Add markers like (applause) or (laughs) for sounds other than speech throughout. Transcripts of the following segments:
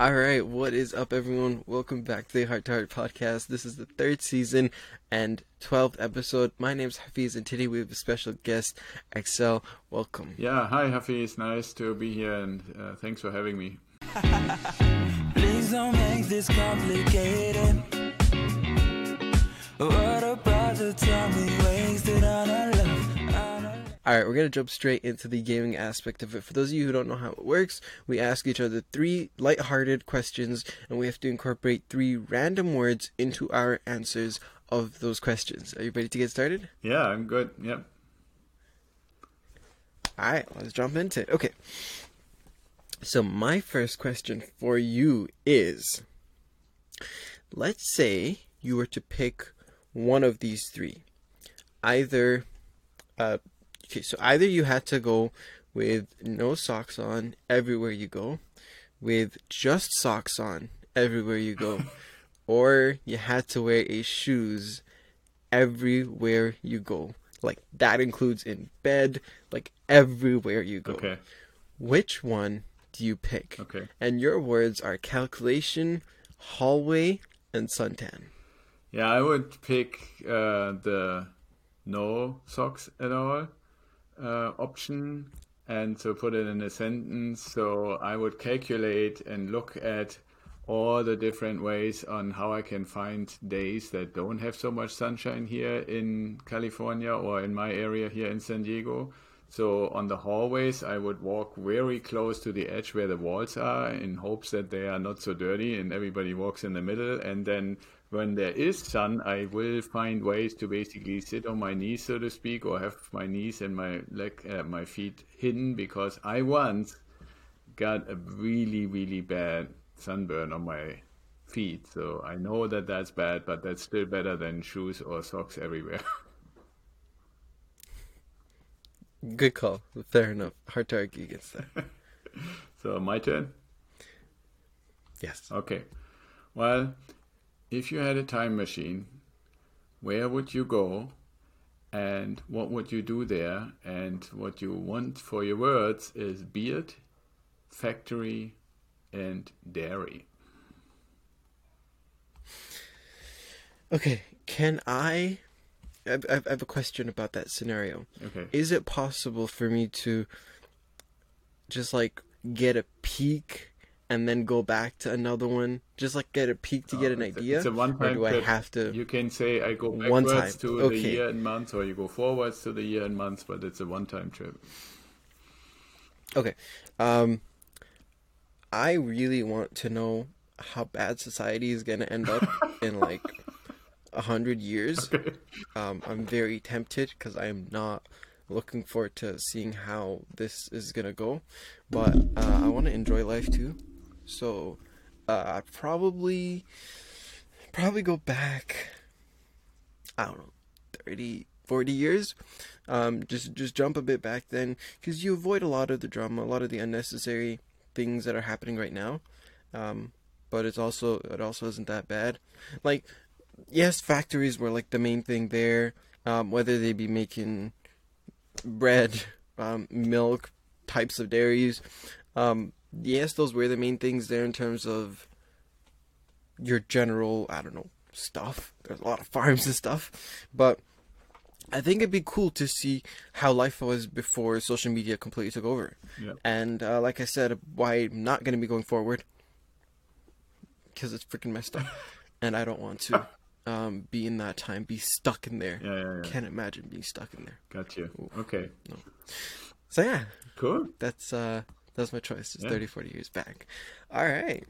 All right, what is up, everyone? Welcome back to the Heart to Heart podcast. This is the third season and 12th episode. My name's Hafiz, and today we have a special guest, Axel. Welcome. Yeah, hi Hafiz. Nice to be here, and uh, thanks for having me. (laughs) Please don't make this complicated. What about to tell me wasted on our on our- All right, we're going to jump straight into the gaming aspect of it. For those of you who don't know how it works, we ask each other three light-hearted questions, and we have to incorporate three random words into our answers of those questions. Are you ready to get started? Yeah, I'm good. Yep. All right, let's jump into it. Okay. So, my first question for you is let's say you were to pick one of these three. Either, uh, okay, so either you had to go with no socks on everywhere you go, with just socks on everywhere you go, (laughs) or you had to wear a shoes everywhere you go. Like that includes in bed, like everywhere you go. Okay. Which one do you pick? Okay. And your words are calculation, hallway, and suntan. Yeah, I would pick uh, the no socks at all uh, option, and to put it in a sentence. So I would calculate and look at all the different ways on how I can find days that don't have so much sunshine here in California or in my area here in San Diego. So on the hallways, I would walk very close to the edge where the walls are in hopes that they are not so dirty and everybody walks in the middle. And then when there is sun, I will find ways to basically sit on my knees, so to speak, or have my knees and my leg, uh, my feet hidden because I once got a really, really bad sunburn on my feet. So I know that that's bad, but that's still better than shoes or socks everywhere. (laughs) Good call. Fair enough. Hard to argue against that. (laughs) so my turn. Yes. Okay. Well, if you had a time machine, where would you go and what would you do there? And what you want for your words is beard, factory, and dairy. Okay. Can I? I I- have a question about that scenario. Okay. Is it possible for me to just like get a peek and then go back to another one? Just like get a peek to get an idea? It's a one or time do I trip. have to? You can say I go backwards to Okay. the year and months, or you go forwards to the year and months, but it's a one time trip. Okay. Um I really want to know how bad society is gonna end up (laughs) in like a hundred years. Um I'm very tempted because I am not looking forward to seeing how this is gonna go. But uh, I want to enjoy life too. So uh I'd probably probably go back I don't know 30 40 years. Um just just jump a bit back then because you avoid a lot of the drama a lot of the unnecessary things that are happening right now. Um but it's also it also isn't that bad. Like yes factories were like the main thing there um whether they be making bread (laughs) um milk types of dairies. Um yes those were the main things there in terms of your general i don't know stuff there's a lot of (laughs) farms and stuff but I think it'd be cool to see how life was before social media completely took over. Yeah. And uh, like I said, why I'm not going to be going forward because it's freaking messed up, (laughs) and I don't want to um, be in that time, be stuck in there. Yeah, yeah, yeah. Can't imagine being stuck in there. Got you. Okay. So yeah, Cool. that's uh, that's my choice. It's Yeah. 30, 40 years back. All right.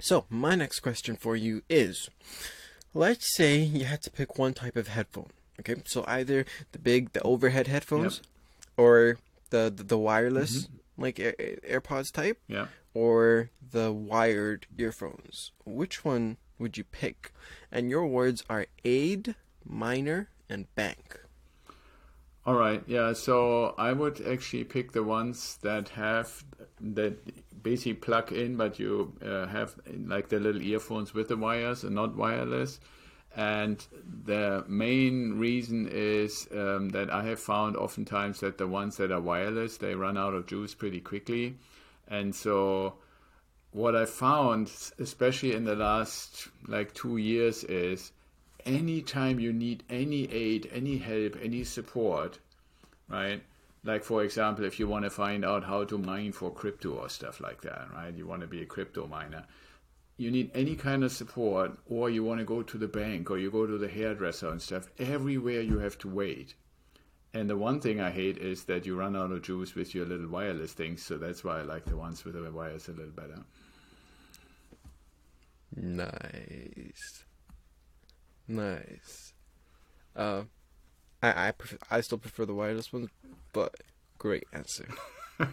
So my next question for you is, let's say you had to pick one type of headphone. Okay, so either the big, the overhead headphones, or the the, the wireless, mm-hmm. like Air, Air- AirPods type, Yeah. or the wired earphones. Which one would you pick? And your words are aid, minor, and bank. All right. Yeah. So I would actually pick the ones that have that basically plug in, but you uh, have like the little earphones with the wires and not wireless. And the main reason is um, that I have found oftentimes that the ones that are wireless they run out of juice pretty quickly, and so what I found, especially in the last like two years, is anytime you need any aid, any help, any support, right? Like for example, if you want to find out how to mine for crypto or stuff like that, right? You want to be a crypto miner. You need any kind of support, or you want to go to the bank, or you go to the hairdresser and stuff. Everywhere you have to wait. And the one thing I hate is that you run out of juice with your little wireless things. So that's why I like the ones with the wires a little better. Nice. Nice. Uh, I I prefer, I still prefer the wireless ones, but great answer. (laughs)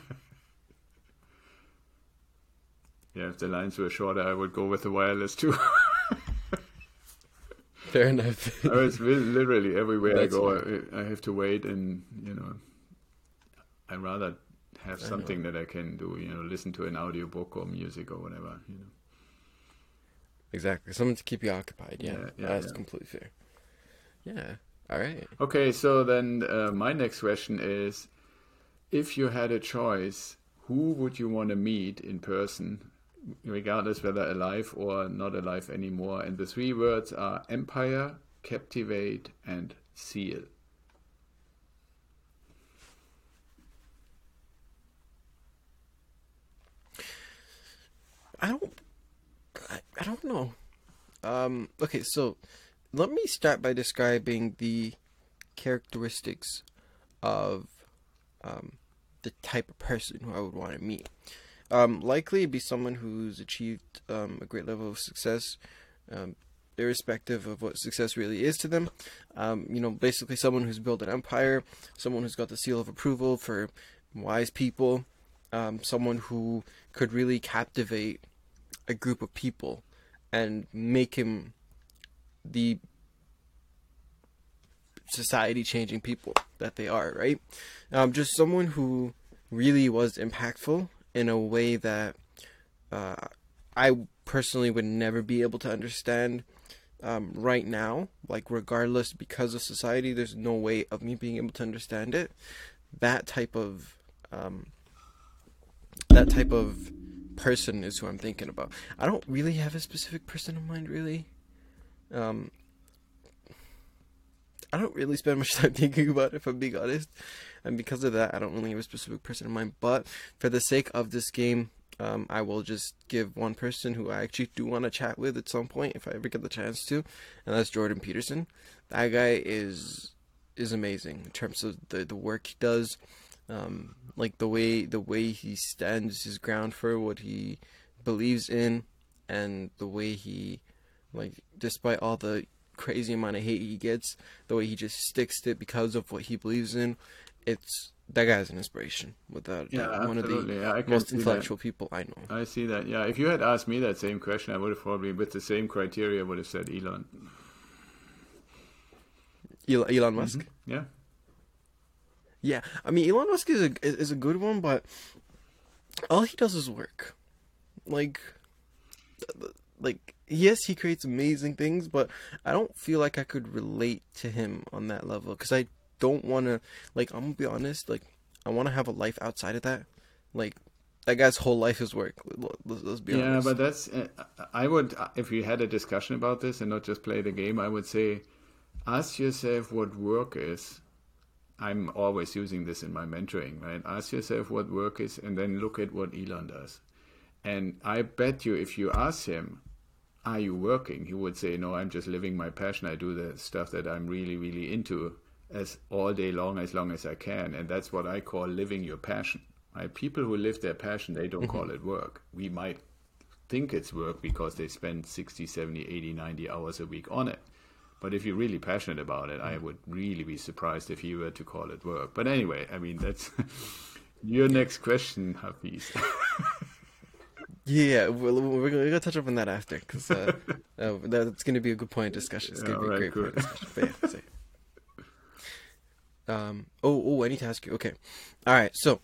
Yeah, if the lines were shorter, I would go with the wireless too. (laughs) Fair enough. (laughs) I was literally everywhere I That's go, I, I have to wait, and you know, I rather have something that I can do. You know, listen to an audiobook or music or whatever. You know. Exactly. Something to keep you occupied. Yeah, Yeah, yeah, that's yeah. completely fair. Yeah. All right. Okay, so then uh, my next question is: If you had a choice, who would you want to meet in person, regardless whether alive or not alive anymore? And the three words are empire, captivate, and seal. I don't. I, I don't know. Um. Okay. So, let me start by describing the characteristics of um, the type of person who I would want to meet. Um, likely be someone who's achieved um, a great level of success, um, irrespective of what success really is to them. Um, you know, basically someone who's built an empire, someone who's got the seal of approval for wise people, um, someone who could really captivate a group of people and make him the society changing people that they are, right? Um, just someone who really was impactful in a way that uh, I personally would never be able to understand um, right now. Like, regardless, because of society, there's no way of me being able to understand it. That type of um, that type of person is who I'm thinking about. I don't really have a specific person in mind, really. Um, I don't really spend much (laughs) time thinking about it, if I'm being honest. And because of that, I don't really have a specific person in mind. But for the sake of this game, um, I will just give one person who I actually do want to chat with at some point, if I ever get the chance to, and that's Jordan Peterson. That guy is is amazing in terms of the the work he does, um, like the way the way he stands his ground for what he believes in, and the way he, like, despite all the crazy amount of hate he gets, the way he just sticks to it because of what he believes in, it's that guy's an inspiration without Yeah, doubt. one of the Yeah, most see that. influential people I know. I see that. Yeah, if you had asked me that same question, I would have probably, with the same criteria, would have said Elon. Elon, Elon Musk. Yeah. Yeah, I mean Elon Musk is a is a good one, but all he does is work. Like, like yes, he creates amazing things, but I don't feel like I could relate to him on that level because I don't want to. Like, I'm gonna be honest. Like, I want to have a life outside of that. Like, that guy's whole life is work. Let's, let's be Yeah, honest. but that's. Uh, I would, if you had a discussion about this and not just play the game, I would say, ask yourself what work is. I'm always using this in my mentoring, right? Ask yourself what work is, and then look at what Elon does. And I bet you, if you ask him, "Are you working?" he would say, "No, I'm just living my passion. I do the stuff that I'm really, really into, as all day long, as long as I can." And that's what I call living your passion. Right? People who live their passion, they don't mm-hmm. call it work. We might think it's work because they spend 60, 70, 80, 90 hours a week on it. But if you're really passionate about it, I would really be surprised if you were to call it work. But anyway, I mean, that's (laughs) your next question, Hafiz. (laughs) Yeah, we're, we're, gonna, touch up on that after because uh, uh, (laughs) that's gonna be a good point of discussion. It's gonna be a Alright, great point of discussion. But yeah. Um. Oh. Oh. I need to ask you. Okay. All right. So,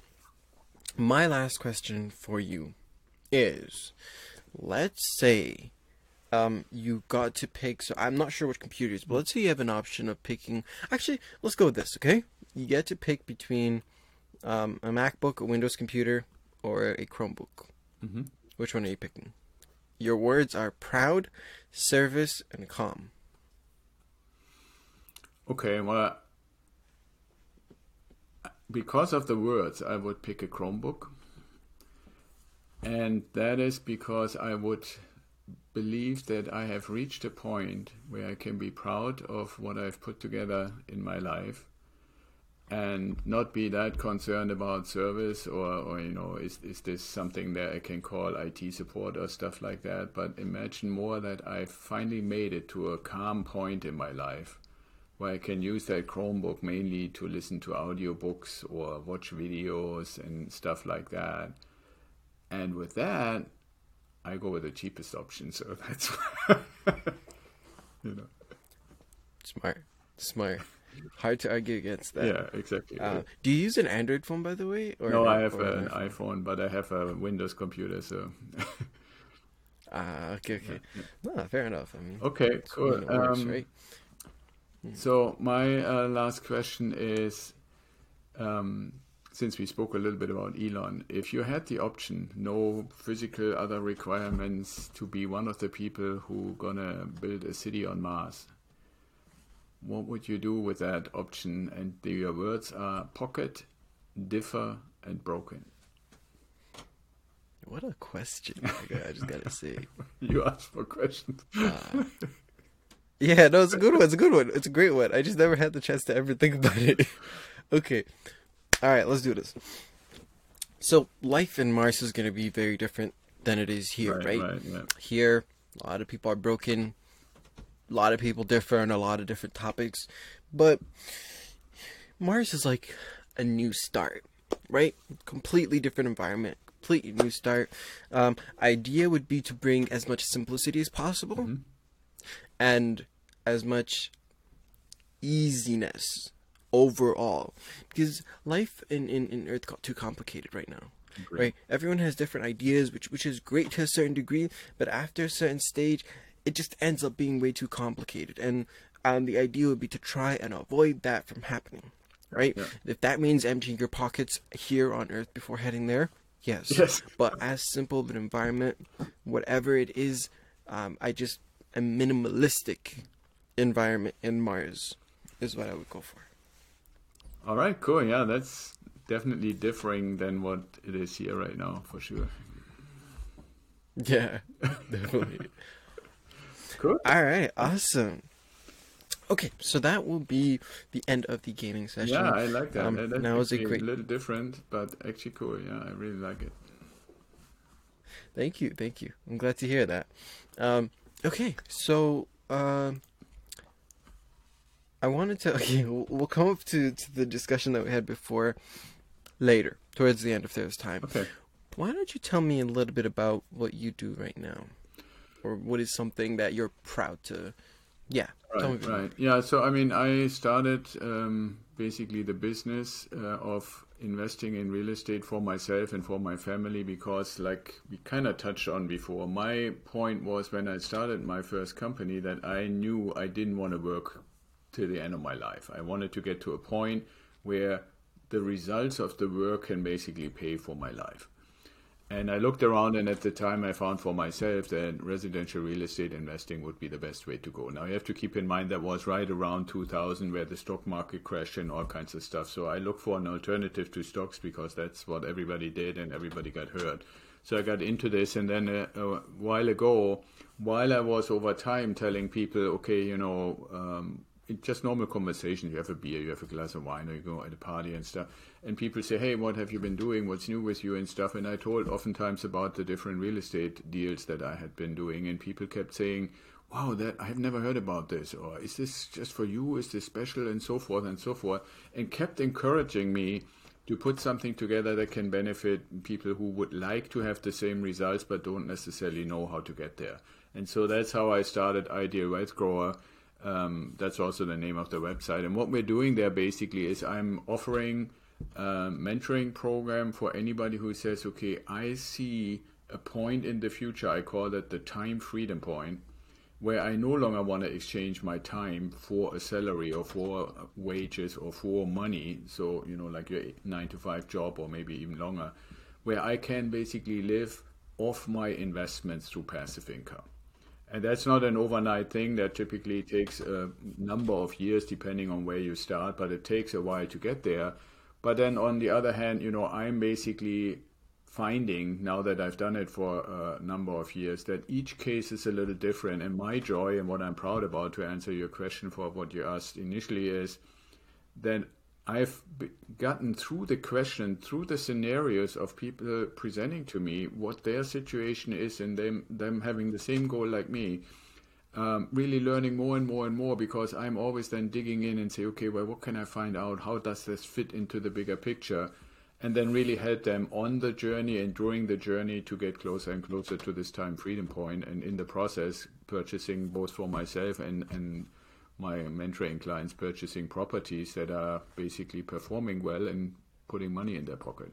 my last question for you is, let's say, um, you got to pick. So I'm not sure which computers, but let's say you have an option of picking. Actually, let's go with this. Okay. You get to pick between, um, a MacBook, a Windows computer, or a Chromebook. Mhm. Which one are you picking? Your words are proud, service, and calm. Okay, well, because of the words, I would pick a Chromebook. And that is because I would believe that I have reached a point where I can be proud of what I've put together in my life and not be that concerned about service or, or you know is, is this something that I can call IT support or stuff like that. But imagine more that I've finally made it to a calm point in my life where I can use that Chromebook mainly to listen to audiobooks or watch videos and stuff like that. And with that I go with the cheapest option so (laughs) that's you know Smart. Smart. Hard to argue against that. yeah exactly Uh, do you use an Android phone, by the way? Or No, I have an iPhone, but I have a Windows computer. So, Ah, okay, okay. No, fair enough. I mean, okay, cool. works, Um, right? So, my uh, last question is, um, since we spoke a little bit about Elon, if you had the option, no physical other requirements to be one of the people who gonna build a city on Mars, what would you do with that option? And the, your words are pocket, differ, and broken. What a question! I just gotta say. (laughs) You asked for questions. Uh, yeah, no, it's a good one. It's a good one. It's a great one. I just never had the chance to ever think about it. (laughs) okay. All right, let's do this. So, life in Mars is going to be very different than it is here, right? right, yeah. Here, a lot of people are broken. A lot of people differ on a lot of different topics. But Mars is like a new start, right? Completely different environment, completely new start. Um, idea would be to bring as much simplicity as possible and as much easiness overall. Because life in, in, in earth got too complicated right now right? Everyone has different ideas which which is great to a certain degree but after a certain stage it just ends up being way too complicated. And um, the idea would be to try and avoid that from happening right? If that means emptying your pockets here on earth before heading there yes. Yes. (laughs) but as simple of an environment whatever it is um, i just a minimalistic environment in mars is what i would go for All right, cool. Yeah, that's definitely differing than what it is here right now, for sure. Yeah, (laughs) definitely. Cool. All right, awesome. Okay, so that will be the end of the gaming session. Yeah, I like that. Um, That- now is a great. a little different, but actually cool. Yeah, I really like it. Thank you, thank you. I'm glad to hear that. Um, okay, so um, I wanted to. (laughs) Okay, we'll, we'll come up to to the discussion that we had before later, towards the end if there's time. Okay. Why don't you tell me a little bit about what you do right now, or what is something that you're proud to? Yeah. Right, right. Yeah, so I mean, I started um, basically the business uh, of investing in real estate for myself and for my family because, like we kind of touched on before, my point was when I started my first company that I knew I didn't want to work till the end of my life. I wanted to get to a point where the results of the work can basically pay for my life. And I looked around, and at the time, I found for myself that residential real estate investing would be the best way to go. Now, you have to keep in mind that was right around 2000 where the stock market crashed and all kinds of stuff. So I looked for an alternative to stocks because that's what everybody did and everybody got hurt. So I got into this, and then a, a while ago, while I was over time telling people, okay, you know, um, just normal conversation. You have a beer, you have a glass of wine, or you go at a party and stuff. And people say, "Hey, what have you been doing? What's new with you and stuff?" And I told oftentimes about the different real estate deals that I had been doing, and people kept saying, "Wow, that I have never heard about this," or "Is this just for you? Is this special?" and so forth and so forth, and kept encouraging me to put something together that can benefit people who would like to have the same results but don't necessarily know how to get there. And so that's how I started Ideal Wealth Grower. Um, that's also the name of the website. And what we're doing there basically is I'm offering a mentoring program for anybody who says, okay, I see a point in the future. I call that the time freedom point where I no longer want to exchange my time for a salary or for wages or for money. So, you know, like your nine to five job or maybe even longer, where I can basically live off my investments through passive income. And that's not an overnight thing. That typically takes a number of years, depending on where you start, but it takes a while to get there. But then on the other hand, you know, I'm basically finding now that I've done it for a number of years that each case is a little different. And my joy and what I'm proud about to answer your question for what you asked initially is that I've gotten through the question, through the scenarios of people presenting to me what their situation is and them, them having the same goal like me. Um, really learning more and more and more because I'm always then digging in and say, okay, well, what can I find out? How does this fit into the bigger picture? And then really help them on the journey and during the journey to get closer and closer to this time freedom point, and in the process, purchasing both for myself and and my mentoring clients purchasing properties that are basically performing well and putting money in their pocket.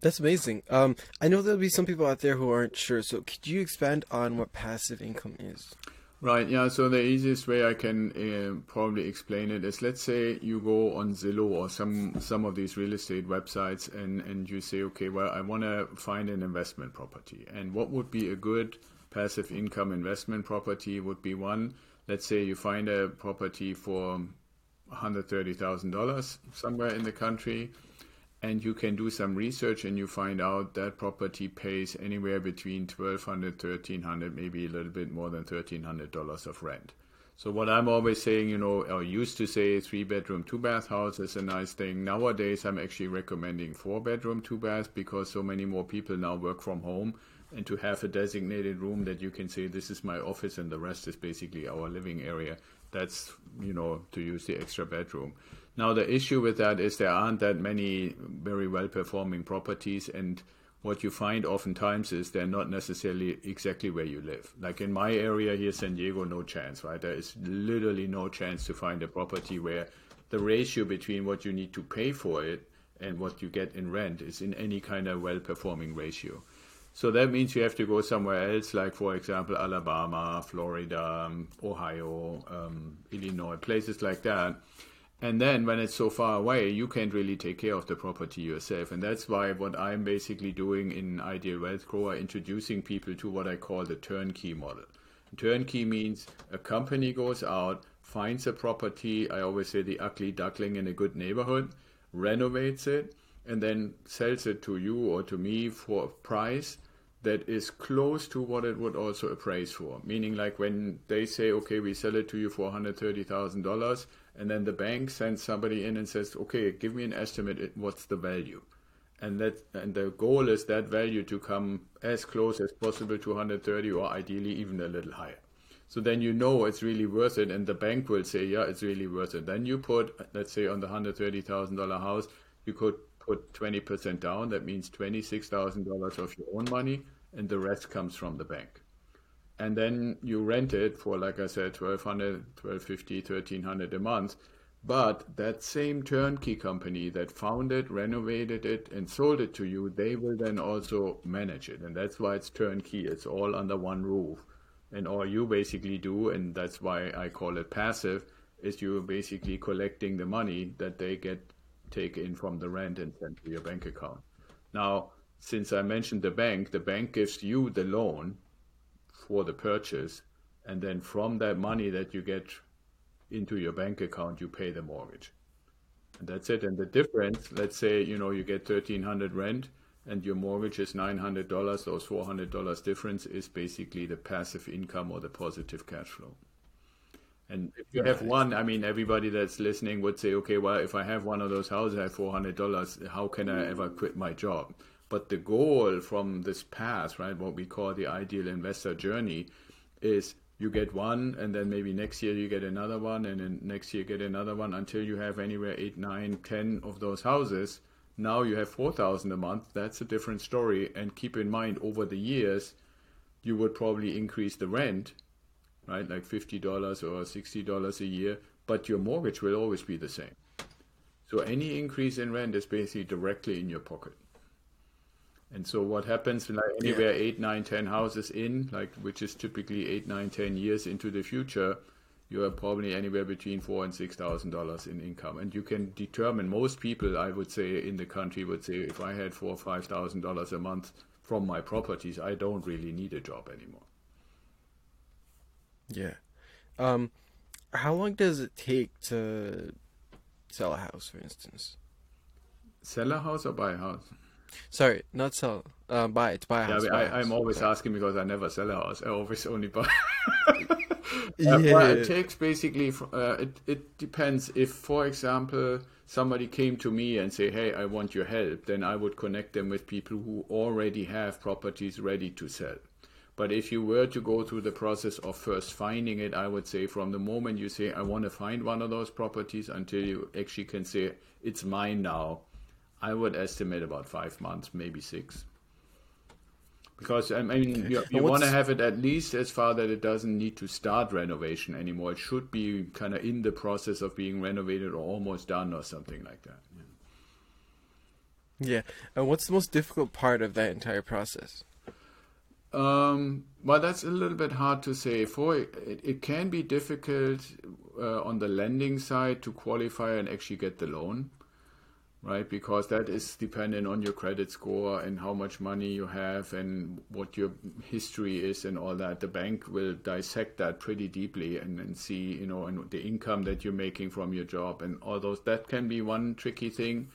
That's amazing. Um, I know there'll be some people out there who aren't sure. So, could you expand on what passive income is? Right. Yeah. So the easiest way I can uh, probably explain it is, let's say you go on Zillow or some some of these real estate websites, and and you say, okay, well, I want to find an investment property, and what would be a good passive income investment property would be one. Let's say you find a property for $130,000 somewhere in the country, and you can do some research and you find out that property pays anywhere between $1,200, $1,300, maybe a little bit more than $1,300 of rent. So what I'm always saying, you know, or used to say three bedroom, two bath house is a nice thing. Nowadays, I'm actually recommending four bedroom, two bath because so many more people now work from home and to have a designated room that you can say this is my office and the rest is basically our living area. That's you know to use the extra bedroom. Now the issue with that is there aren't that many very well performing properties and what you find oftentimes is they're not necessarily exactly where you live. Like in my area here san diego no chance right? There is literally no chance to find a property where the ratio between what you need to pay for it and what you get in rent is in any kind of well performing ratio so that means you have to go somewhere else, like, for example, Alabama, Florida, um, Ohio, um, Illinois, places like that. And then when it's so far away, you can't really take care of the property yourself. And that's why what I'm basically doing in Ideal Wealth Grower, introducing people to what I call the turnkey model. Turnkey means a company goes out, finds a property, I always say the ugly duckling in a good neighborhood, renovates it, and then sells it to you or to me for a price that is close to what it would also appraise for. Meaning, like when they say, okay, we sell it to you for $130,000, and then the bank sends somebody in and says, okay, give me an estimate, what's the value? And that and the goal is that value to come as close as possible to 130 or ideally even a little higher. So then you know it's really worth it, and the bank will say, yeah, it's really worth it. Then you put, let's say, on the $130,000 house, you could put 20% down. That means $26,000 of your own money, and the rest comes from the bank. And then you rent it for, like I said, 1200 1250 1300 a month. But that same turnkey company that found it, renovated it, and sold it to you, they will then also manage it. And that's why it's turnkey. It's all under one roof. And all you basically do, and that's why I call it passive, is you're basically collecting the money that they get take in from the rent and send to your bank account. Now, since I mentioned the bank, the bank gives you the loan for the purchase, and then from that money that you get into your bank account, you pay the mortgage. And that's it. And the difference, let's say, you know, you get thirteen hundred rent and your mortgage is nine hundred dollars, those four hundred dollars difference is basically the passive income or the positive cash flow. And if you have one, I mean, everybody that's listening would say, okay, well, if I have one of those houses, at $400, how can I ever quit my job? But the goal from this path, right, what we call the ideal investor journey, is you get one, and then maybe next year you get another one, and then next year you get another one until you have anywhere eight, nine, ten of those houses. Now you have 4,000 a month. That's a different story. And keep in mind, over the years, you would probably increase the rent right? Like $50 or $60 a year, but your mortgage will always be the same. So any increase in rent is basically directly in your pocket. And so what happens like anywhere yeah. eight, nine, ten houses in, like which is typically eight, nine, ten years into the future, you are probably anywhere between four and six thousand dollars in income, and you can determine. Most people, I would say, in the country would say, if I had four or five thousand dollars a month from my properties, I don't really need a job anymore. Yeah. Um, how long does it take to sell a house, for instance? Sell a house or buy a house? Sorry, not sell. Uh, buy it. Buy a Yeah, house. I, I. I'm always asking because I never sell a house. I always (laughs) only buy. (laughs) Yeah. Uh, well, it takes basically. Uh, it it depends. If, for example, somebody came to me and say, "Hey, I want your help," then I would connect them with people who already have properties ready to sell. But if you were to go through the process of first finding it, I would say from the moment you say, "I want to find one of those properties," until you actually can say, "It's mine now," I would estimate about five months, maybe six. Because I mean, you, you want to have it at least as far that it doesn't need to start renovation anymore. It should be kind of in the process of being renovated or almost done or something like that. Yeah. And what's the most difficult part of that entire process? Um, well, that's a little bit hard to say. For it, it can be difficult uh, on the lending side to qualify and actually get the loan, right? Because that is dependent on your credit score and how much money you have and what your history is and all that. The bank will dissect that pretty deeply and, and see, you know, and the income that you're making from your job and all those. That can be one tricky thing.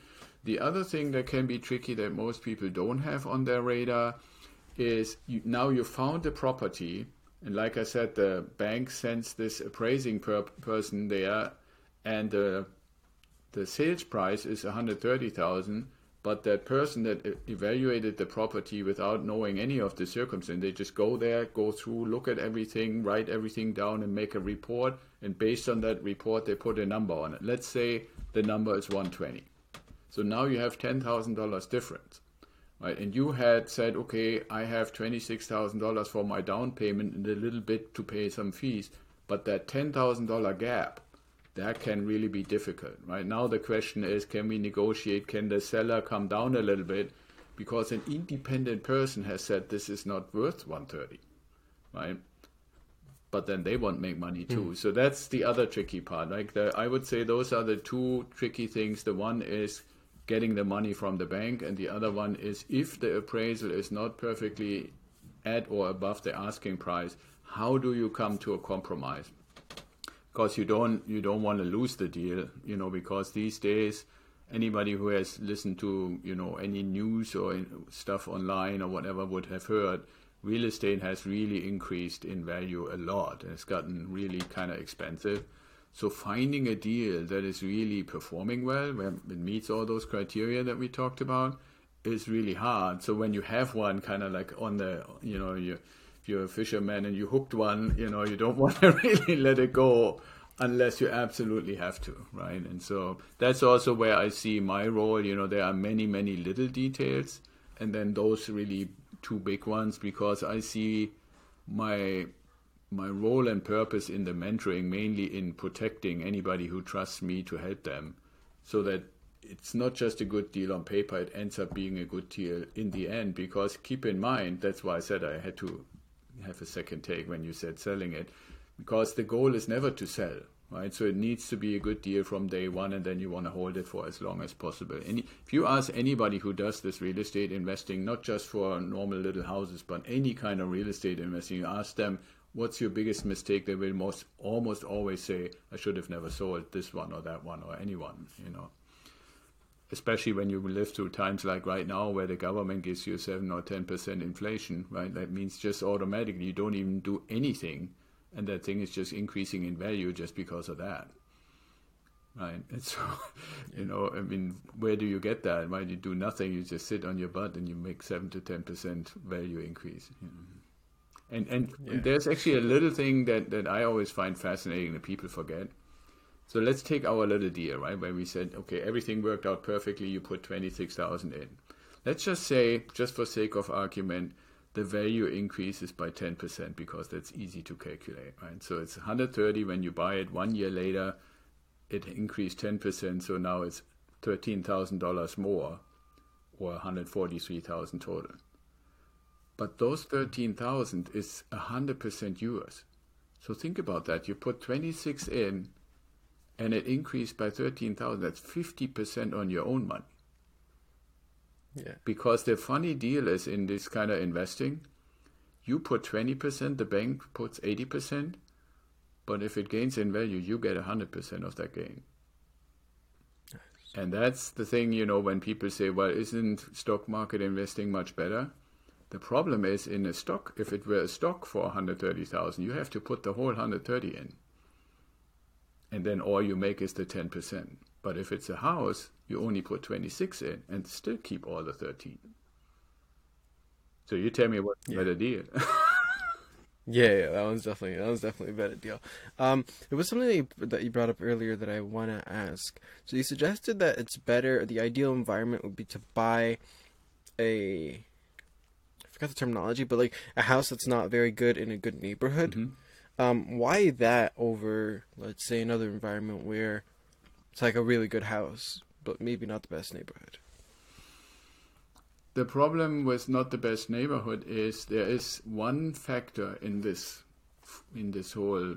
The other thing that can be tricky that most people don't have on their radar is you, now you found the property, and like I said, the bank sends this appraising per, person there, and the the sales price is 130,000, but that person that evaluated the property without knowing any of the circumstances, they just go there, go through, look at everything, write everything down, and make a report, and based on that report, they put a number on it. Let's say the number is 120. So now you have $10,000 difference right? And you had said, okay, I have twenty-six thousand dollars for my down payment and a little bit to pay some fees, but that ten thousand dollar gap, that can really be difficult, right? Now the question is, can we negotiate? Can the seller come down a little bit? Because an independent person has said this is not worth one thirty, right? But then they won't make money too. Hmm. So that's the other tricky part. Like the, I would say those are the two tricky things. The one is getting the money from the bank, and the other one is if the appraisal is not perfectly at or above the asking price, how do you come to a compromise? Because you don't you don't want to lose the deal, you know. Because these days, anybody who has listened to you know any news or stuff online or whatever would have heard real estate has really increased in value a lot. It's gotten really kind of expensive. So finding a deal that is really performing well, where it meets all those criteria that we talked about, is really hard. So when you have one kind of like on the, you know, you, if you're a fisherman and you hooked one, you know, you don't (laughs) want to really let it go unless you absolutely have to, right? And so that's also where I see my role. You know, there are many, many little details, and then those really two big ones because I see my my role and purpose in the mentoring mainly in protecting anybody who trusts me to help them so that it's not just a good deal on paper it ends up being a good deal in the end. Because keep in mind that's why i said i had to have a second take when you said selling it. Because the goal is never to sell right? So it needs to be a good deal from day one and then you want to hold it for as long as possible. And if you ask anybody who does this real estate investing not just for normal little houses but any kind of real estate investing you ask them what's your biggest mistake they will most almost always say i should have never sold this one or that one or anyone you know? Especially when you live through times like right now where the government gives you 7 or 10% inflation right? That means just automatically you don't even do anything and that thing is just increasing in value just because of that right? (laughs) And so you know i mean where do you get that why do you do nothing you just sit on your butt and you make 7 to 10% value increase you know? And and Yeah. there's actually a little thing that, that I always find fascinating that people forget. So let's take our little deal, right? Where we said, okay, everything worked out perfectly. You put twenty six thousand in. Let's just say, just for sake of argument, the value increases by ten percent because that's easy to calculate, right? So it's one hundred thirty when you buy it. One year later, it increased ten percent. So now it's thirteen thousand dollars more, or one hundred forty three thousand total. But those 13,000 is 100% yours. So think about that. You put 26 in and it increased by 13,000. That's 50% on your own money. Yeah. Because the funny deal is in this kind of investing, you put 20%, the bank puts 80%, but if it gains in value, you get 100% of that gain. And that's the thing, you know, when people say, well, isn't stock market investing much better? The problem is in a stock, if it were a stock for 130,000, you have to put the whole 130 in. And then all you make is the 10%. But if it's a house, you only put 26 in and still keep all the 13. So you tell me what's the Yeah. better deal. (laughs) Yeah, yeah, that one's definitely that one's definitely a better deal. Um, it was something that you, that you brought up earlier that I want to ask. So you suggested that it's better. The ideal environment would be to buy a, forgot the terminology, but like a house that's not very good in a good neighborhood. Mhm. Um, why that over, let's say, another environment where it's like a really good house, but maybe not the best neighborhood. The problem with not the best neighborhood is there is one factor in this in this whole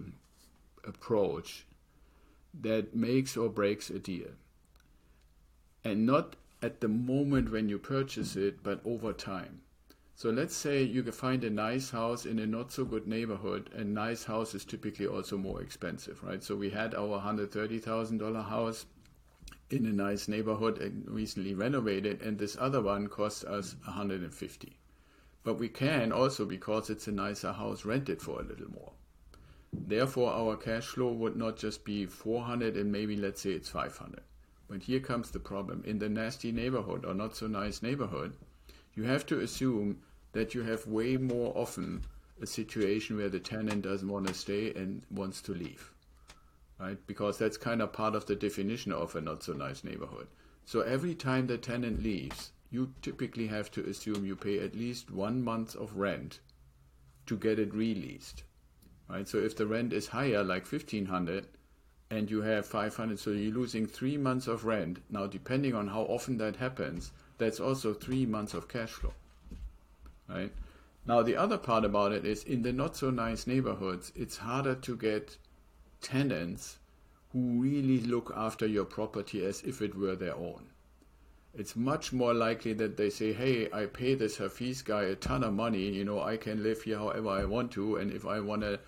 approach that makes or breaks a deal. And not at the moment when you purchase it, but over time. So let's say you can find a nice house in a not so good neighborhood, and nice house is typically also more expensive, right? So we had our $130,000 house in a nice neighborhood and recently renovated, and this other one cost us 150. But we can also, because it's a nicer house, rent it for a little more. Therefore, our cash flow would not just be 400 and maybe let's say it's 500. But here comes the problem. In the nasty neighborhood or not so nice neighborhood, you have to assume that you have way more often a situation where the tenant doesn't want to stay and wants to leave right? Because that's kind of part of the definition of a not so nice neighborhood. So every time the tenant leaves, you typically have to assume you pay at least one month of rent to get it released, right? So if the rent is higher, like fifteen hundred, and you have five hundred, so you're losing three months of rent. Now, depending on how often that happens, that's also three months of cash flow, right? Now, the other part about it is in the not so nice neighborhoods, it's harder to get tenants who really look after your property as if it were their own. It's much more likely that they say, hey, I pay this Hafiz guy a ton of money, you know, I can live here however I want to, and if I want to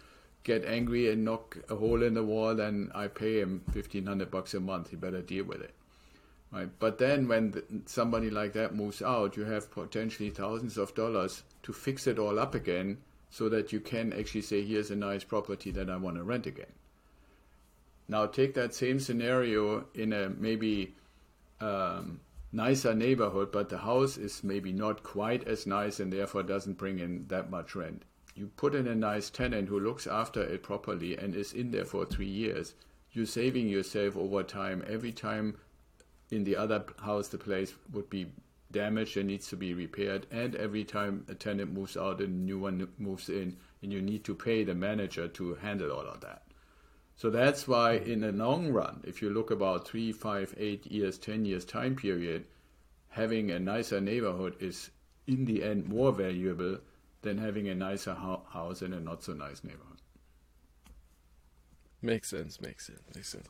get angry and knock a hole in the wall, then I pay him 1500 bucks a month. He better deal with it. Right? But then when th- somebody like that moves out, you have potentially thousands of dollars to fix it all up again so that you can actually say, here's a nice property that I want to rent again. Now take that same scenario in a maybe um, nicer neighborhood, but the house is maybe not quite as nice and therefore doesn't bring in that much rent. You put in a nice tenant who looks after it properly and is in there for three years. You're saving yourself over time. Every time in the other house the place would be damaged and needs to be repaired, and every time a tenant moves out a new one moves in, and you need to pay the manager to handle all of that. So that's why, in the long run, if you look about three, five, eight years, ten years time period, having a nicer neighborhood is in the end more valuable than having a nicer house in a not so nice neighborhood. Makes sense. Makes sense. Makes sense.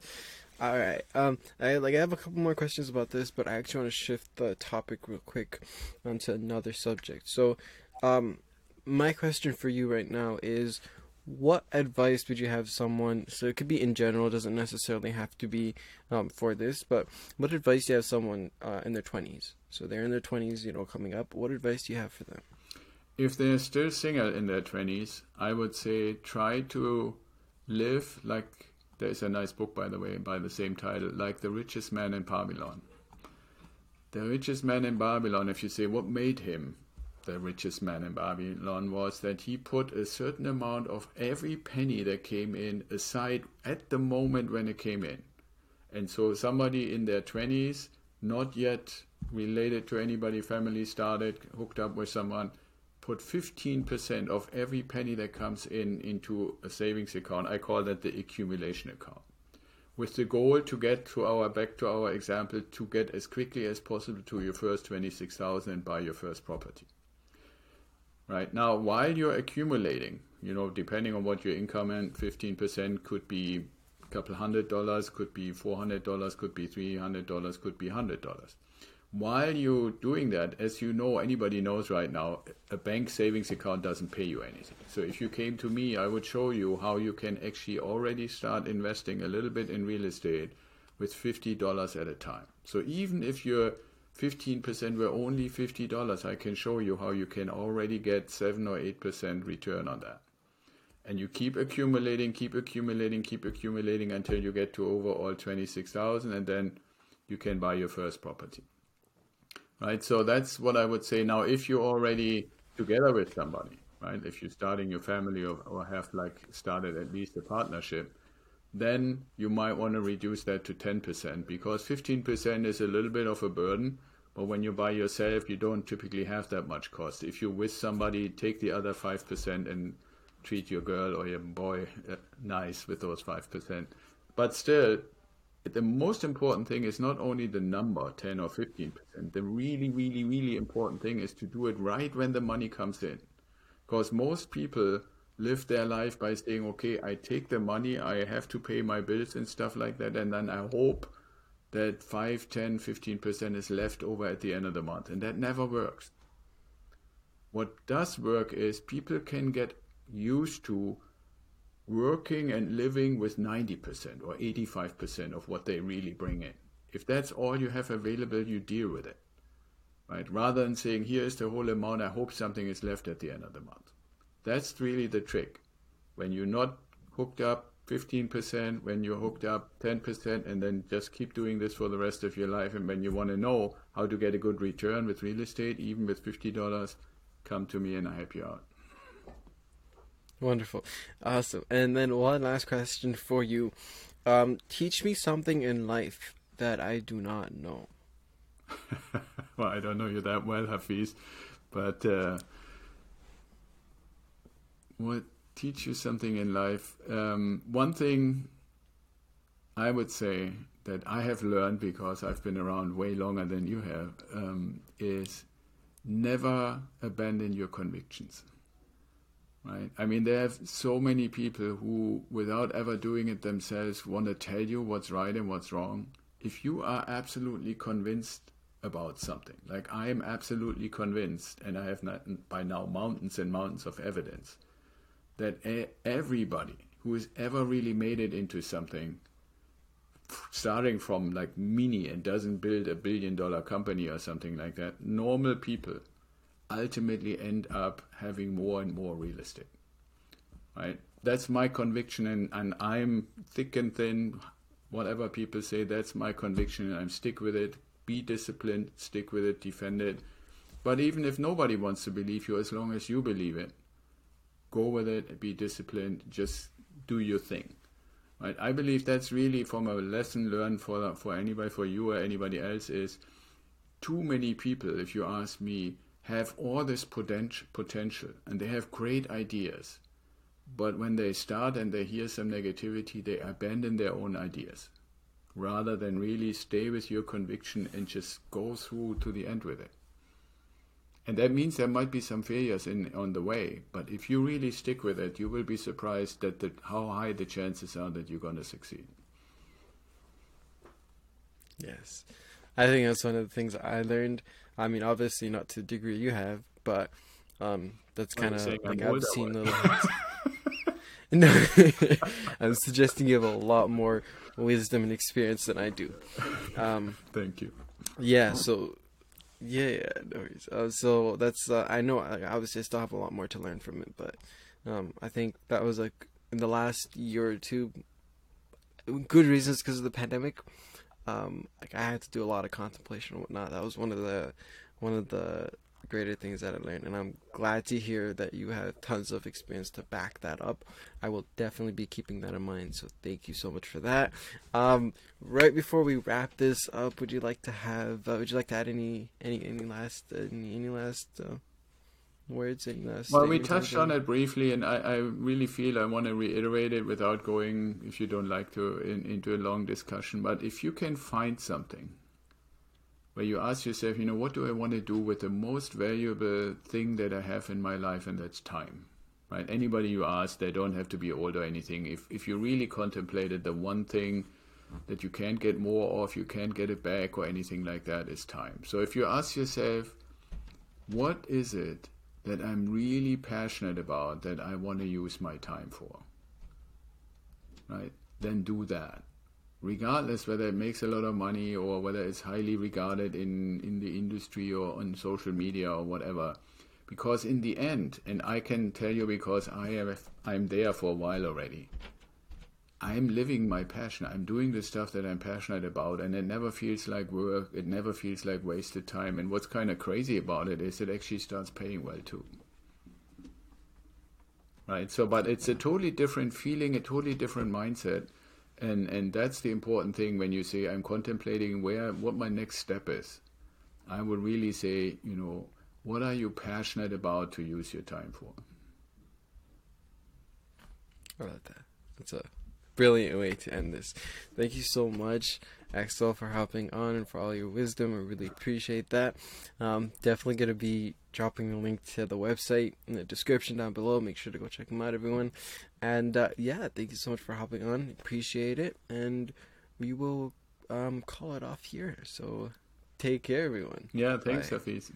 All right. Um, I like I have a couple more questions about this, but I actually want to shift the topic real quick onto another subject. So, um, my question for you right now is, what advice would you have someone? So it could be in general, doesn't necessarily have to be um, for this, but what advice do you have someone uh, in their twenties? So they're in their twenties, you know, coming up. What advice do you have for them? If they're still single in their 20s, I would say try to live like there's a nice book, by the way, by the same title, like The Richest Man in Babylon. The richest man in Babylon, if you say what made him the richest man in Babylon, was that he put a certain amount of every penny that came in aside at the moment when it came in. And so somebody in their 20s, not yet related to anybody, family started, hooked up with someone, put 15% of every penny that comes in into a savings account. I call that the accumulation account. With the goal to get to our back to our example to get as quickly as possible to your first 26,000 and buy your first property. Right now, while you're accumulating, You know, depending on what your income and 15% could be a couple hundred dollars, could be $400, could be $300, could be $100. While you're doing that, as you know, anybody knows right now, a bank savings account doesn't pay you anything. So if you came to me, I would show you how you can actually already start investing a little bit in real estate with $50 at a time. So even if your 15% were only $50, I can show you how you can already get 7 or 8% return on that. And you keep accumulating, keep accumulating, keep accumulating until you get to overall 26,000 and then you can buy your first property. Right? So that's what I would say now if you're already together with somebody, right? If you're starting your family or, or have like started at least a partnership, then you might want to reduce that to 10% because 15% is a little bit of a burden. But when you buy yourself, you don't typically have that much cost. If you're with somebody, take the other 5% and treat your girl or your boy uh, nice with those 5%. But still, the most important thing is not only the number, 10 or 15%. The really, really, really important thing is to do it right when the money comes in. Because most people live their life by saying, okay, I take the money, I have to pay my bills and stuff like that, and then I hope that 5, 10, 15% is left over at the end of the month. And that never works. What does work is people can get used to working and living with 90% or 85% of what they really bring in. If that's all you have available, you deal with it. Right? Rather than saying, here is the whole amount, I hope something is left at the end of the month. That's really the trick. When you're not hooked up 15%, when you're hooked up 10%, and then just keep doing this for the rest of your life. And when you want to know how to get a good return with real estate, even with $50, come to me and I help you out. Wonderful. Awesome. And then one last question for you. Um, teach me something in life that I do not know. (laughs) well, I don't know you that well, Hafiz, but uh, what teach you something in life? Um, one thing I would say that I have learned because I've been around way longer than you have um, is never abandon your convictions right? I mean, there are so many people who, without ever doing it themselves, want to tell you what's right and what's wrong. If you are absolutely convinced about something, like I am absolutely convinced, and I have not, by now mountains and mountains of evidence, that everybody who has ever really made it into something, starting from like mini and doesn't build a billion dollar company or something like that, normal people ultimately end up having more and more real estate. Right? That's my conviction, and, and I'm thick and thin. Whatever people say, that's my conviction, and I'm stick with it. Be disciplined, stick with it, defend it. But even if nobody wants to believe you, as long as you believe it, go with it, be disciplined, just do your thing. Right? I believe that's really from a lesson learned for for anybody, for you or anybody else, is too many people, if you ask me, have all this potential and they have great ideas. But when they start and they hear some negativity, they abandon their own ideas rather than really stay with your conviction and just go through to the end with it. And that means there might be some failures in on the way, but if you really stick with it, you will be surprised that the, how high the chances are that you're going to succeed. Yes. I think that's one of the things I learned I mean, obviously not to the degree you have, but um, that's kind of like I've seen (laughs) little. (laughs) no, (laughs) I'm suggesting you have a lot more wisdom and experience than I do. Um, Thank you. Yeah. So. Yeah, yeah, no worries. Uh, so that's uh, I know. Like, obviously, I still have a lot more to learn from it, but um, I think that was like in the last year or two, good reasons because of the pandemic um, like I had to do a lot of contemplation and whatnot. That was one of the one of the greater things that I learned, and I'm glad to hear that you have tons of experience to back that up. I will definitely be keeping that in mind. So thank you so much for that. Um, right before we wrap this up, would you like to have? Uh, would you like to add any any any last any any last uh, words in this? Well, we touched on it briefly, and I, I really feel I want to reiterate it without going, if you don't like to, in, into a long discussion. But if you can find something where you ask yourself, you know, what do I want to do with the most valuable thing that I have in my life, and that's time. right? Anybody you ask, they don't have to be old or anything. If if you really contemplated the one thing that you can't get more of, you can't get it back or anything like that, is time. So if you ask yourself, what is it that I'm really passionate about that I want to use my time for? Right? Then do that. Regardless whether it makes a lot of money or whether it's highly regarded in, in the industry or on social media or whatever. Because in the end, and I can tell you because I have I'm there for a while already. I'm living my passion. I'm doing the stuff that I'm passionate about, and it never feels like work. It never feels like wasted time. And what's kind of crazy about it is it actually starts paying well too. Right. So, but it's a totally different feeling, a totally different mindset, and and that's the important thing when you say I'm contemplating where what my next step is. I would really say, you know, what are you passionate about to use your time for? I like that. That's a brilliant way to end this. Thank you so much, Axel, for hopping on and for all your wisdom. I really appreciate that. Um, definitely going to be dropping the link to the website in the description down below. Make sure to go check them out, everyone. And uh, yeah, thank you so much for hopping on. Appreciate it. And we will um, call it off here. So take care, everyone. Yeah, thanks. Hafiz.